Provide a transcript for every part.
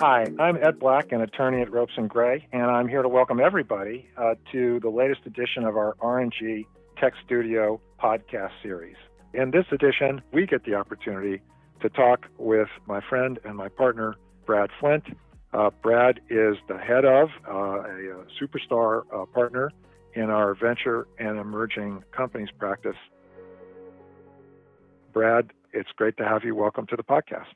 Hi, I'm Ed Black, an attorney at Ropes and Gray, and I'm here to welcome everybody uh, to the latest edition of our R&G Tech Studio podcast series. In this edition, we get the opportunity to talk with my friend and my partner, Brad Flint. Uh, Brad is the head of uh, a, a, superstar uh, partner in our venture and emerging companies practice. Brad, it's great to have you. Welcome to the podcast.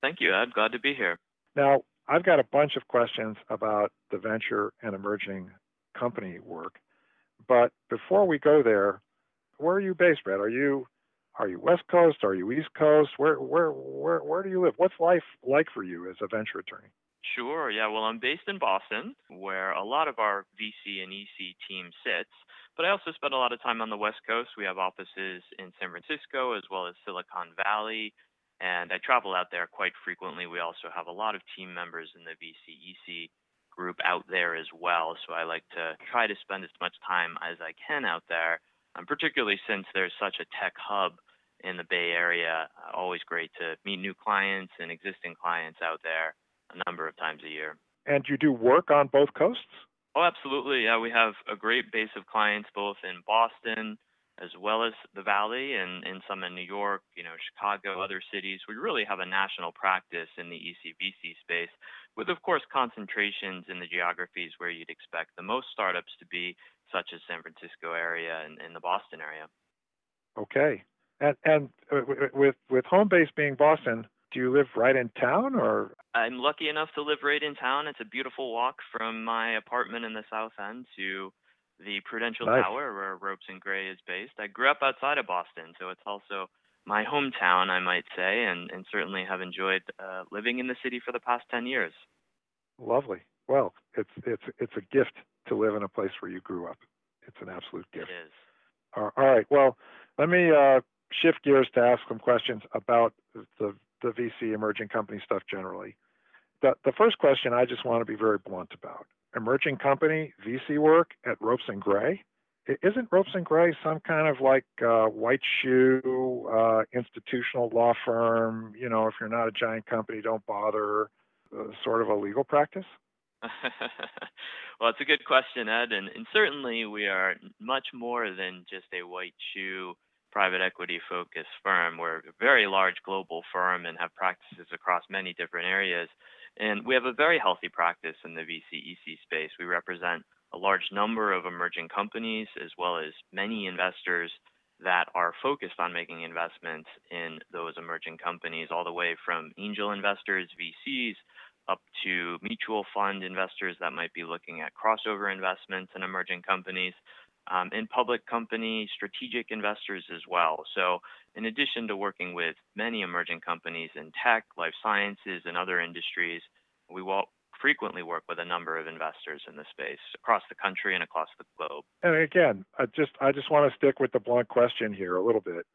Thank you, Ed. Glad to be here. Now, I've got a bunch of questions about the venture and emerging company work. But before we go there, where are you based, Brad? Are you are you West Coast? Are you East Coast? Where where where where do you live? What's life like for you as a venture attorney? Sure. Yeah. Well, I'm based in Boston, where a lot of our VC and EC team sits. But I also spend a lot of time on the West Coast. We have offices in San Francisco as well as Silicon Valley, and I travel out there quite frequently. We also have a lot of team members in the VC EC group out there as well. So I like to try to spend as much time as I can out there, um, particularly since there's such a tech hub in the Bay Area. Uh, always great to meet new clients and existing clients out there a number of times a year. And you do work on both coasts? Oh, absolutely. Yeah, we have a great base of clients both in Boston as well as the Valley and, and some in New York, you know, Chicago, other cities. We really have a national practice in the ECVC space with, of course, concentrations in the geographies where you'd expect the most startups to be, such as San Francisco area and, and the Boston area. Okay. And, and uh, with, with home base being Boston, do you live right in town or? I'm lucky enough to live right in town. It's a beautiful walk from my apartment in the South End to the Prudential nice. Tower where Ropes and Gray is based. I grew up outside of Boston, so it's also my hometown, I might say, and, and certainly have enjoyed uh, living in the city for the past 10 years. Lovely. Well, it's it's it's a gift to live in a place where you grew up. It's an absolute gift. It is. All right. Well, let me uh, shift gears to ask some questions about the the VC emerging company stuff generally. The, the first question I just want to be very blunt about emerging company VC work at Ropes and Gray. Isn't Ropes and Gray some kind of like uh, white shoe uh, institutional law firm? You know, if you're not a giant company, don't bother. Uh, sort of a legal practice. well, it's a good question, Ed, and, and certainly we are much more than just a white shoe private equity focused firm. We're a very large global firm and have practices across many different areas. And we have a very healthy practice in the VC EC space. We represent a large number of emerging companies as well as many investors that are focused on making investments in those emerging companies, all the way from angel investors, VCs, up to mutual fund investors that might be looking at crossover investments in emerging companies, um, in public company strategic investors as well. So, in addition to working with many emerging companies in tech, life sciences, and other industries, we will frequently work with a number of investors in the space across the country and across the globe. And again, I just I just want to stick with the blunt question here a little bit.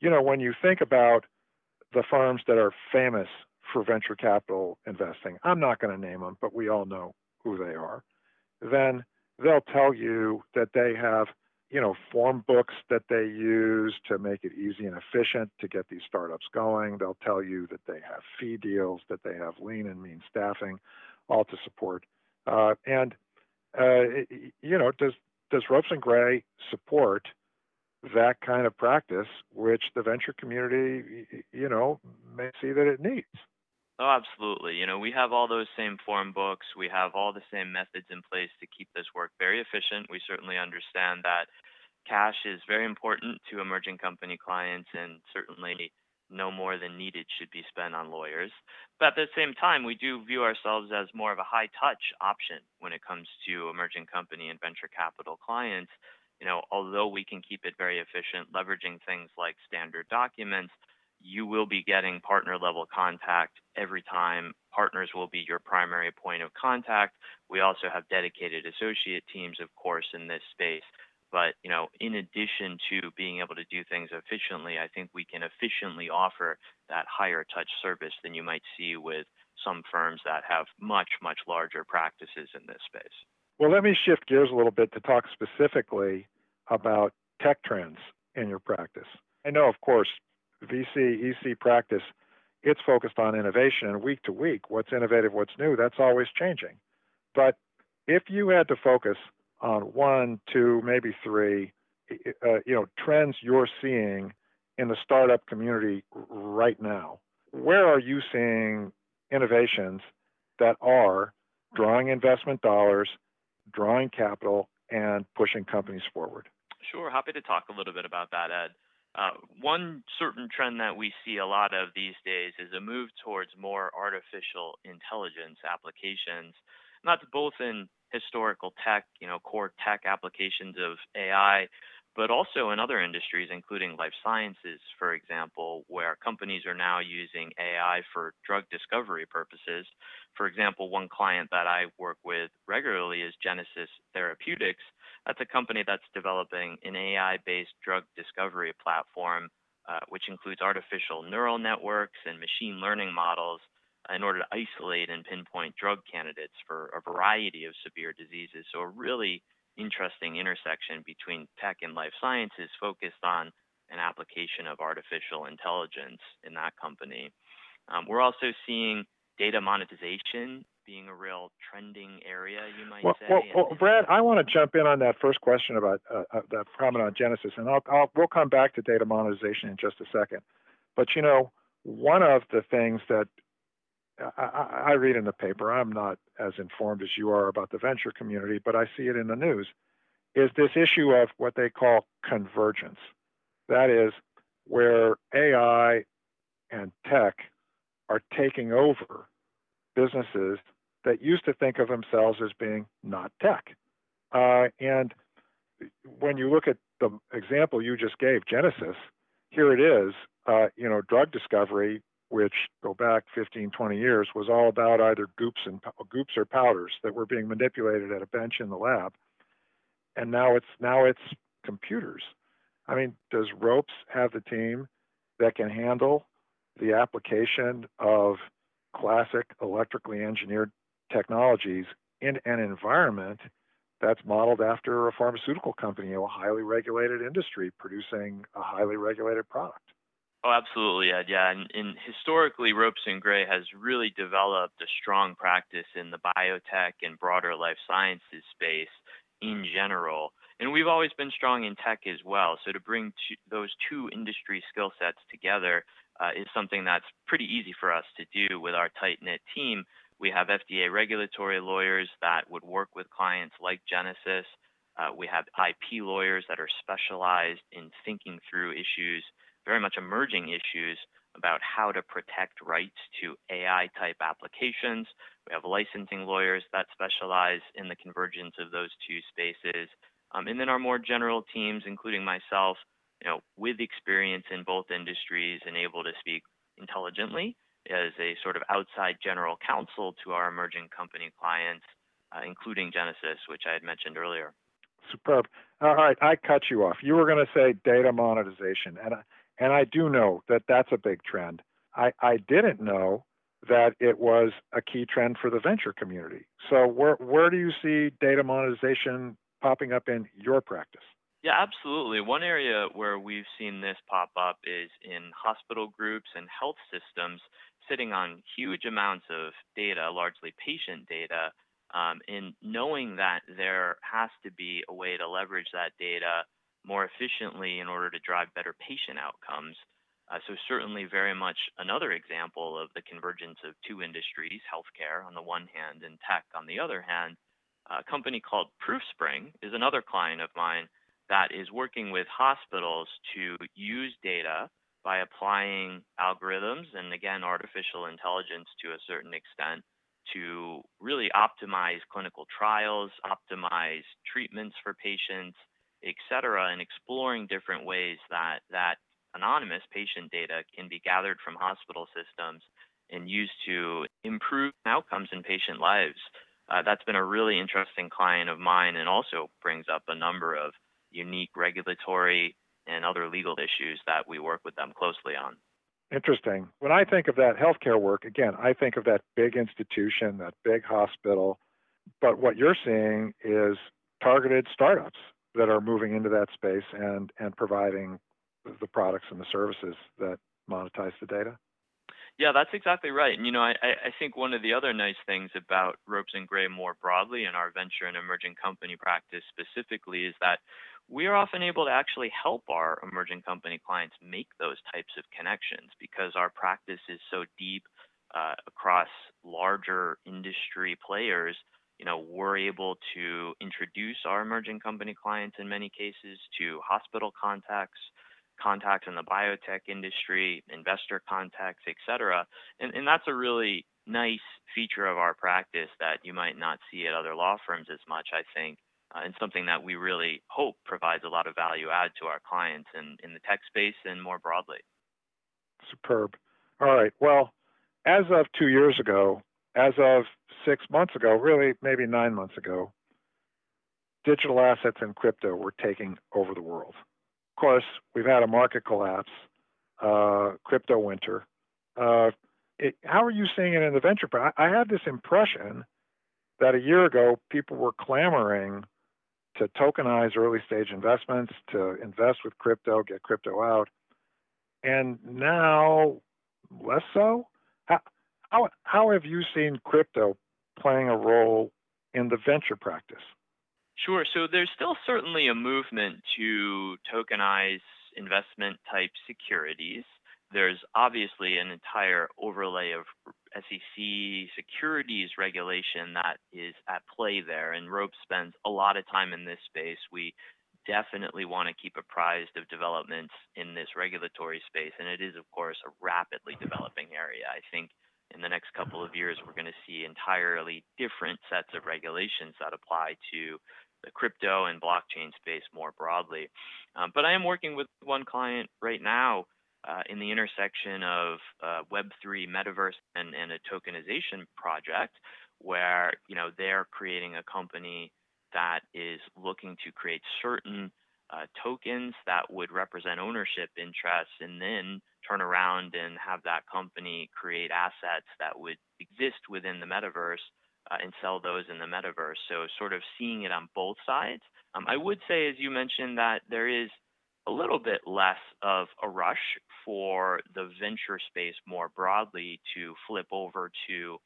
You know, when you think about the firms that are famous for venture capital investing, I'm not going to name them, but we all know who they are. Then they'll tell you that they have you know form books that they use to make it easy and efficient to get these startups going. They'll tell you that they have fee deals that they have lean and mean staffing all to support. Uh, and uh, you know does does ropes and gray support that kind of practice which the venture community you know may see that it needs Oh, absolutely. You know, we have all those same form books. We have all the same methods in place to keep this work very efficient. We certainly understand that cash is very important to emerging company clients and certainly no more than needed should be spent on lawyers. But at the same time, we do view ourselves as more of a high touch option when it comes to emerging company and venture capital clients. You know, although we can keep it very efficient, leveraging things like standard documents, you will be getting partner level contact every time. Partners will be your primary point of contact. We also have dedicated associate teams, of course, in this space. But you know, in addition to being able to do things efficiently, I think we can efficiently offer that higher touch service than you might see with some firms that have much, much larger practices in this space. Well, let me shift gears a little bit to talk specifically about tech trends in your practice. I know, of course, VC EC practice it's focused on innovation and week to week, what's innovative, what's new, that's always changing. But if you had to focus on one, two, maybe three, uh, you know, trends you're seeing in the startup community right now, where are you seeing innovations that are drawing investment dollars, drawing capital, and pushing companies forward? Sure, happy to talk a little bit about that, Ed. Uh, one certain trend that we see a lot of these days is a move towards more artificial intelligence applications. And that's both in historical tech, you know, core tech applications of AI, but also in other industries, including life sciences, for example, where companies are now using AI for drug discovery purposes. For example, one client that I work with regularly is Genesis Therapeutics. That's a company that's developing an AI based drug discovery platform, uh, which includes artificial neural networks and machine learning models in order to isolate and pinpoint drug candidates for a variety of severe diseases. So, a really interesting intersection between tech and life sciences focused on an application of artificial intelligence in that company. Um, we're also seeing data monetization being a real trending area, you might well, say. Well, well, Brad, I want to jump in on that first question about uh, uh, that comment on Genesis, and I'll, I'll, we'll come back to data monetization in just a second. But you know, one of the things that I, I read in the paper, I'm not as informed as you are about the venture community, but I see it in the news, is this issue of what they call convergence. That is, where AI and tech are taking over businesses that used to think of themselves as being not tech. Uh, and when you look at the example you just gave, Genesis, here it is, uh, you know, drug discovery which go back 15, 20 years, was all about either goops and goops or powders that were being manipulated at a bench in the lab. And now it's now it's computers. I mean, does Ropes have the team that can handle the application of classic electrically engineered technologies in an environment that's modeled after a pharmaceutical company, a highly regulated industry producing a highly regulated product? Oh, absolutely, Ed. Yeah, and, and historically, Ropes and Gray has really developed a strong practice in the biotech and broader life sciences space in general. And we've always been strong in tech as well. So to bring those two industry skill sets together uh, is something that's pretty easy for us to do with our tight knit team. We have FDA regulatory lawyers that would work with clients like Genesis. Uh, we have IP lawyers that are specialized in thinking through issues very much emerging issues about how to protect rights to AI type applications. We have licensing lawyers that specialize in the convergence of those two spaces. Um, and then our more general teams, including myself, you know, with experience in both industries and able to speak intelligently as a sort of outside general counsel to our emerging company clients, uh, including Genesis, which I had mentioned earlier. Superb. All right, I cut you off. You were going to say data monetization, and I, and I do know that that's a big trend. I, I didn't know that it was a key trend for the venture community. So where where do you see data monetization popping up in your practice? Yeah, absolutely. One area where we've seen this pop up is in hospital groups and health systems sitting on huge amounts of data, largely patient data, um, and knowing that there has to be a way to leverage that data more efficiently in order to drive better patient outcomes. Uh, so certainly very much another example of the convergence of two industries, healthcare on the one hand and tech on the other hand. A company called Proofspring is another client of mine that is working with hospitals to use data by applying algorithms and again artificial intelligence to a certain extent to really optimize clinical trials, optimize treatments for patients, et cetera, and exploring different ways that that anonymous patient data can be gathered from hospital systems and used to improve outcomes in patient lives. Uh, that's been a really interesting client of mine and also brings up a number of unique regulatory and other legal issues that we work with them closely on. Interesting. When I think of that healthcare work, again, I think of that big institution, that big hospital. But what you're seeing is targeted startups that are moving into that space and and providing the products and the services that monetize the data? Yeah, that's exactly right. And you know, I, I I think one of the other nice things about Ropes and Gray more broadly and our venture and emerging company practice specifically is that we are often able to actually help our emerging company clients make those types of connections because our practice is so deep uh, across larger industry players. You know, we're able to introduce our emerging company clients in many cases to hospital contacts, contacts in the biotech industry, investor contacts, et cetera. And, and that's a really nice feature of our practice that you might not see at other law firms as much, I think, and something that we really hope provides a lot of value add to our clients in, in the tech space and more broadly. Superb. All right. Well, as of two years ago, as of six months ago, really maybe nine months ago, digital assets and crypto were taking over the world. Of course, we've had a market collapse, uh, crypto winter. Uh, it, how are you seeing it in the venture? I, I had this impression that a year ago people were clamoring to tokenize early stage investments, to invest with crypto, get crypto out, and now less so. How how, how have you seen crypto playing a role in the venture practice? Sure. So there's still certainly a movement to tokenize investment type securities. There's obviously an entire overlay of SEC securities regulation that is at play there, and Rope spends a lot of time in this space. We definitely want to keep apprised of developments in this regulatory space, and it is, of course, a rapidly developing area. I think in the next couple of years, we're going to see entirely different sets of regulations that apply to the crypto and blockchain space more broadly. Um, but I am working with one client right now uh, in the intersection of uh, Web3 metaverse and, and a tokenization project where you know they're creating a company that is looking to create certain uh, tokens that would represent ownership interests and then turn around and have that company create assets that would exist within the metaverse uh, and sell those in the metaverse. So sort of seeing it on both sides. Um, I would say, as you mentioned, that there is a little bit less of a rush for the venture space more broadly to flip over to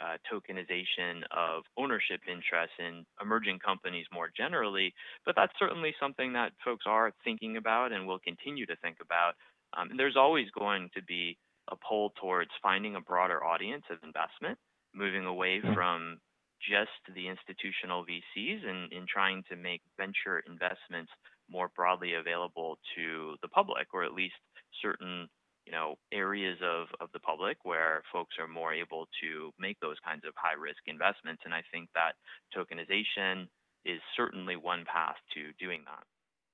uh, tokenization of ownership interests in emerging companies more generally, but that's certainly something that folks are thinking about and will continue to think about. Um, and there's always going to be a pull towards finding a broader audience of investment, moving away mm-hmm. from just the institutional VCs and in trying to make venture investments more broadly available to the public, or at least certain you know areas of, of the public where folks are more able to make those kinds of high risk investments. And I think that tokenization is certainly one path to doing that.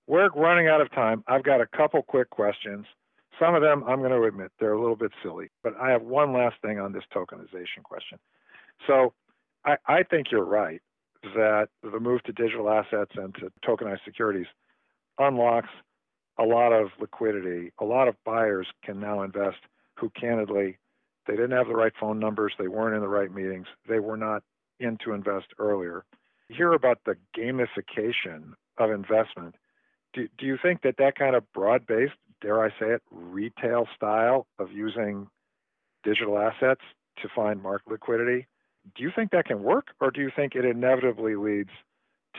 We're running out of time. I've got a couple quick questions. Some of them I'm going to admit they're a little bit silly, but I have one last thing on this tokenization question. So I, I think you're right that the move to digital assets and to tokenized securities unlocks a lot of liquidity. A lot of buyers can now invest who candidly they didn't have the right phone numbers, they weren't in the right meetings, they were not in to invest earlier. hear about the gamification of investment. Do, do you think that that kind of broad based, dare I say it, retail style of using digital assets to find market liquidity, do you think that can work, or do you think it inevitably leads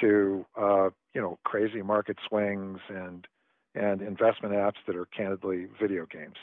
to uh, you know crazy market swings and and investment apps that are candidly video games.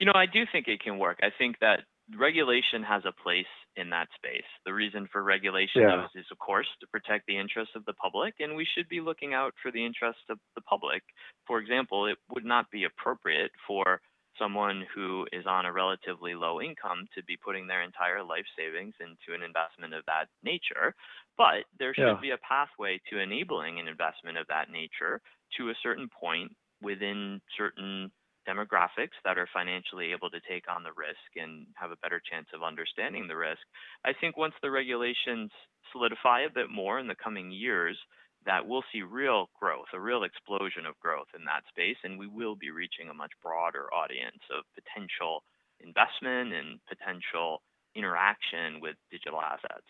You know, I do think it can work. I think that regulation has a place in that space. The reason for regulation yeah. is, is, of course, to protect the interests of the public, and we should be looking out for the interests of the public. For example, it would not be appropriate for someone who is on a relatively low income to be putting their entire life savings into an investment of that nature. But there should yeah. be a pathway to enabling an investment of that nature to a certain point within certain demographics that are financially able to take on the risk and have a better chance of understanding the risk. I think once the regulations solidify a bit more in the coming years, that we'll see real growth, a real explosion of growth in that space, and we will be reaching a much broader audience of potential investment and potential interaction with digital assets.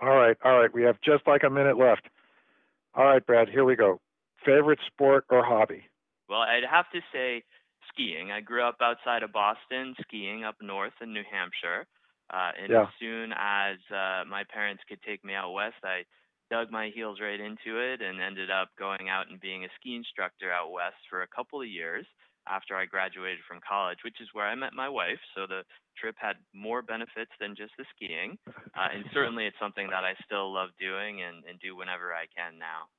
All right, all right. We have just like a minute left. All right, Brad, here we go. Favorite sport or hobby? Well, I'd have to say skiing. I grew up outside of Boston, skiing up north in New Hampshire. Uh, and Yeah. as soon as uh, my parents could take me out west, I dug my heels right into it and ended up going out and being a ski instructor out west for a couple of years after I graduated from college, which is where I met my wife. So the trip had more benefits than just the skiing. Uh, and certainly it's something that I still love doing and, and do whenever I can now.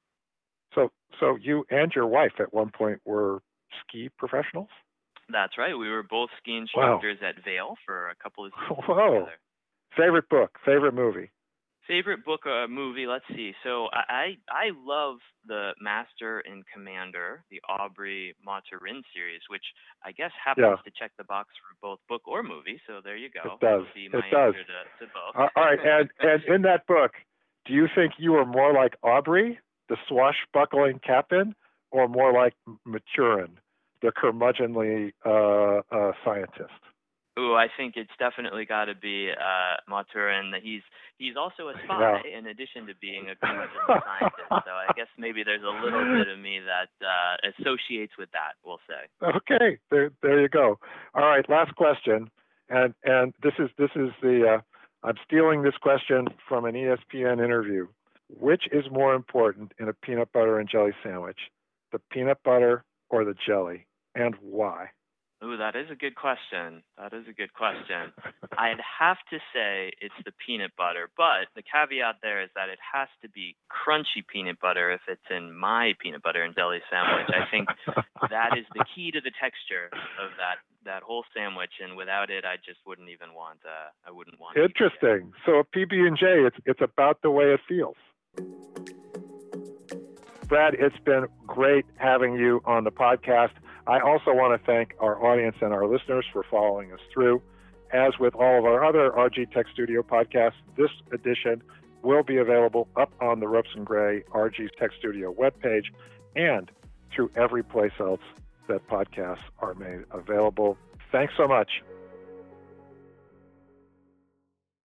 So, so you and your wife at one point were ski professionals. That's right. We were both ski Wow. instructors at Vail for a couple of seasons Whoa. together. Favorite book, favorite movie. Favorite book or movie? Let's see. So I I love the Master and Commander, the Aubrey Maturin series, which I guess happens Yeah. to check the box for both book or movie. So there you go. It does. That would be It my does. answer to, to both. Uh, all right, and and in that book, do you think you were more like Aubrey, the swashbuckling captain, or more like M- Maturin, the curmudgeonly uh, uh, scientist? Ooh, I think it's definitely got to be uh, Maturin. He's he's also a spy in addition to being a curmudgeon scientist. So I guess maybe there's a little bit of me that uh, associates with that. We'll say. Okay, there there you go. All right, last question, and and this is this is the uh, I'm stealing this question from an ESPN interview. Which is more important in a peanut butter and jelly sandwich, the peanut butter or the jelly, and why? Ooh, that is a good question. That is a good question. I'd have to say it's the peanut butter, but the caveat there is that it has to be crunchy peanut butter if it's in my peanut butter and jelly sandwich. I think that is the key to the texture of that that whole sandwich, and without it, I just wouldn't even want. Uh, I wouldn't want. Interesting. So a PB and J, it's it's about the way it feels. Brad, it's been great having you on the podcast. I also want to thank our audience and our listeners for following us through. As with all of our other RG Tech Studio podcasts, this edition will be available up on the Ropes and Gray RG Tech Studio webpage and through every place else that podcasts are made available. Thanks so much.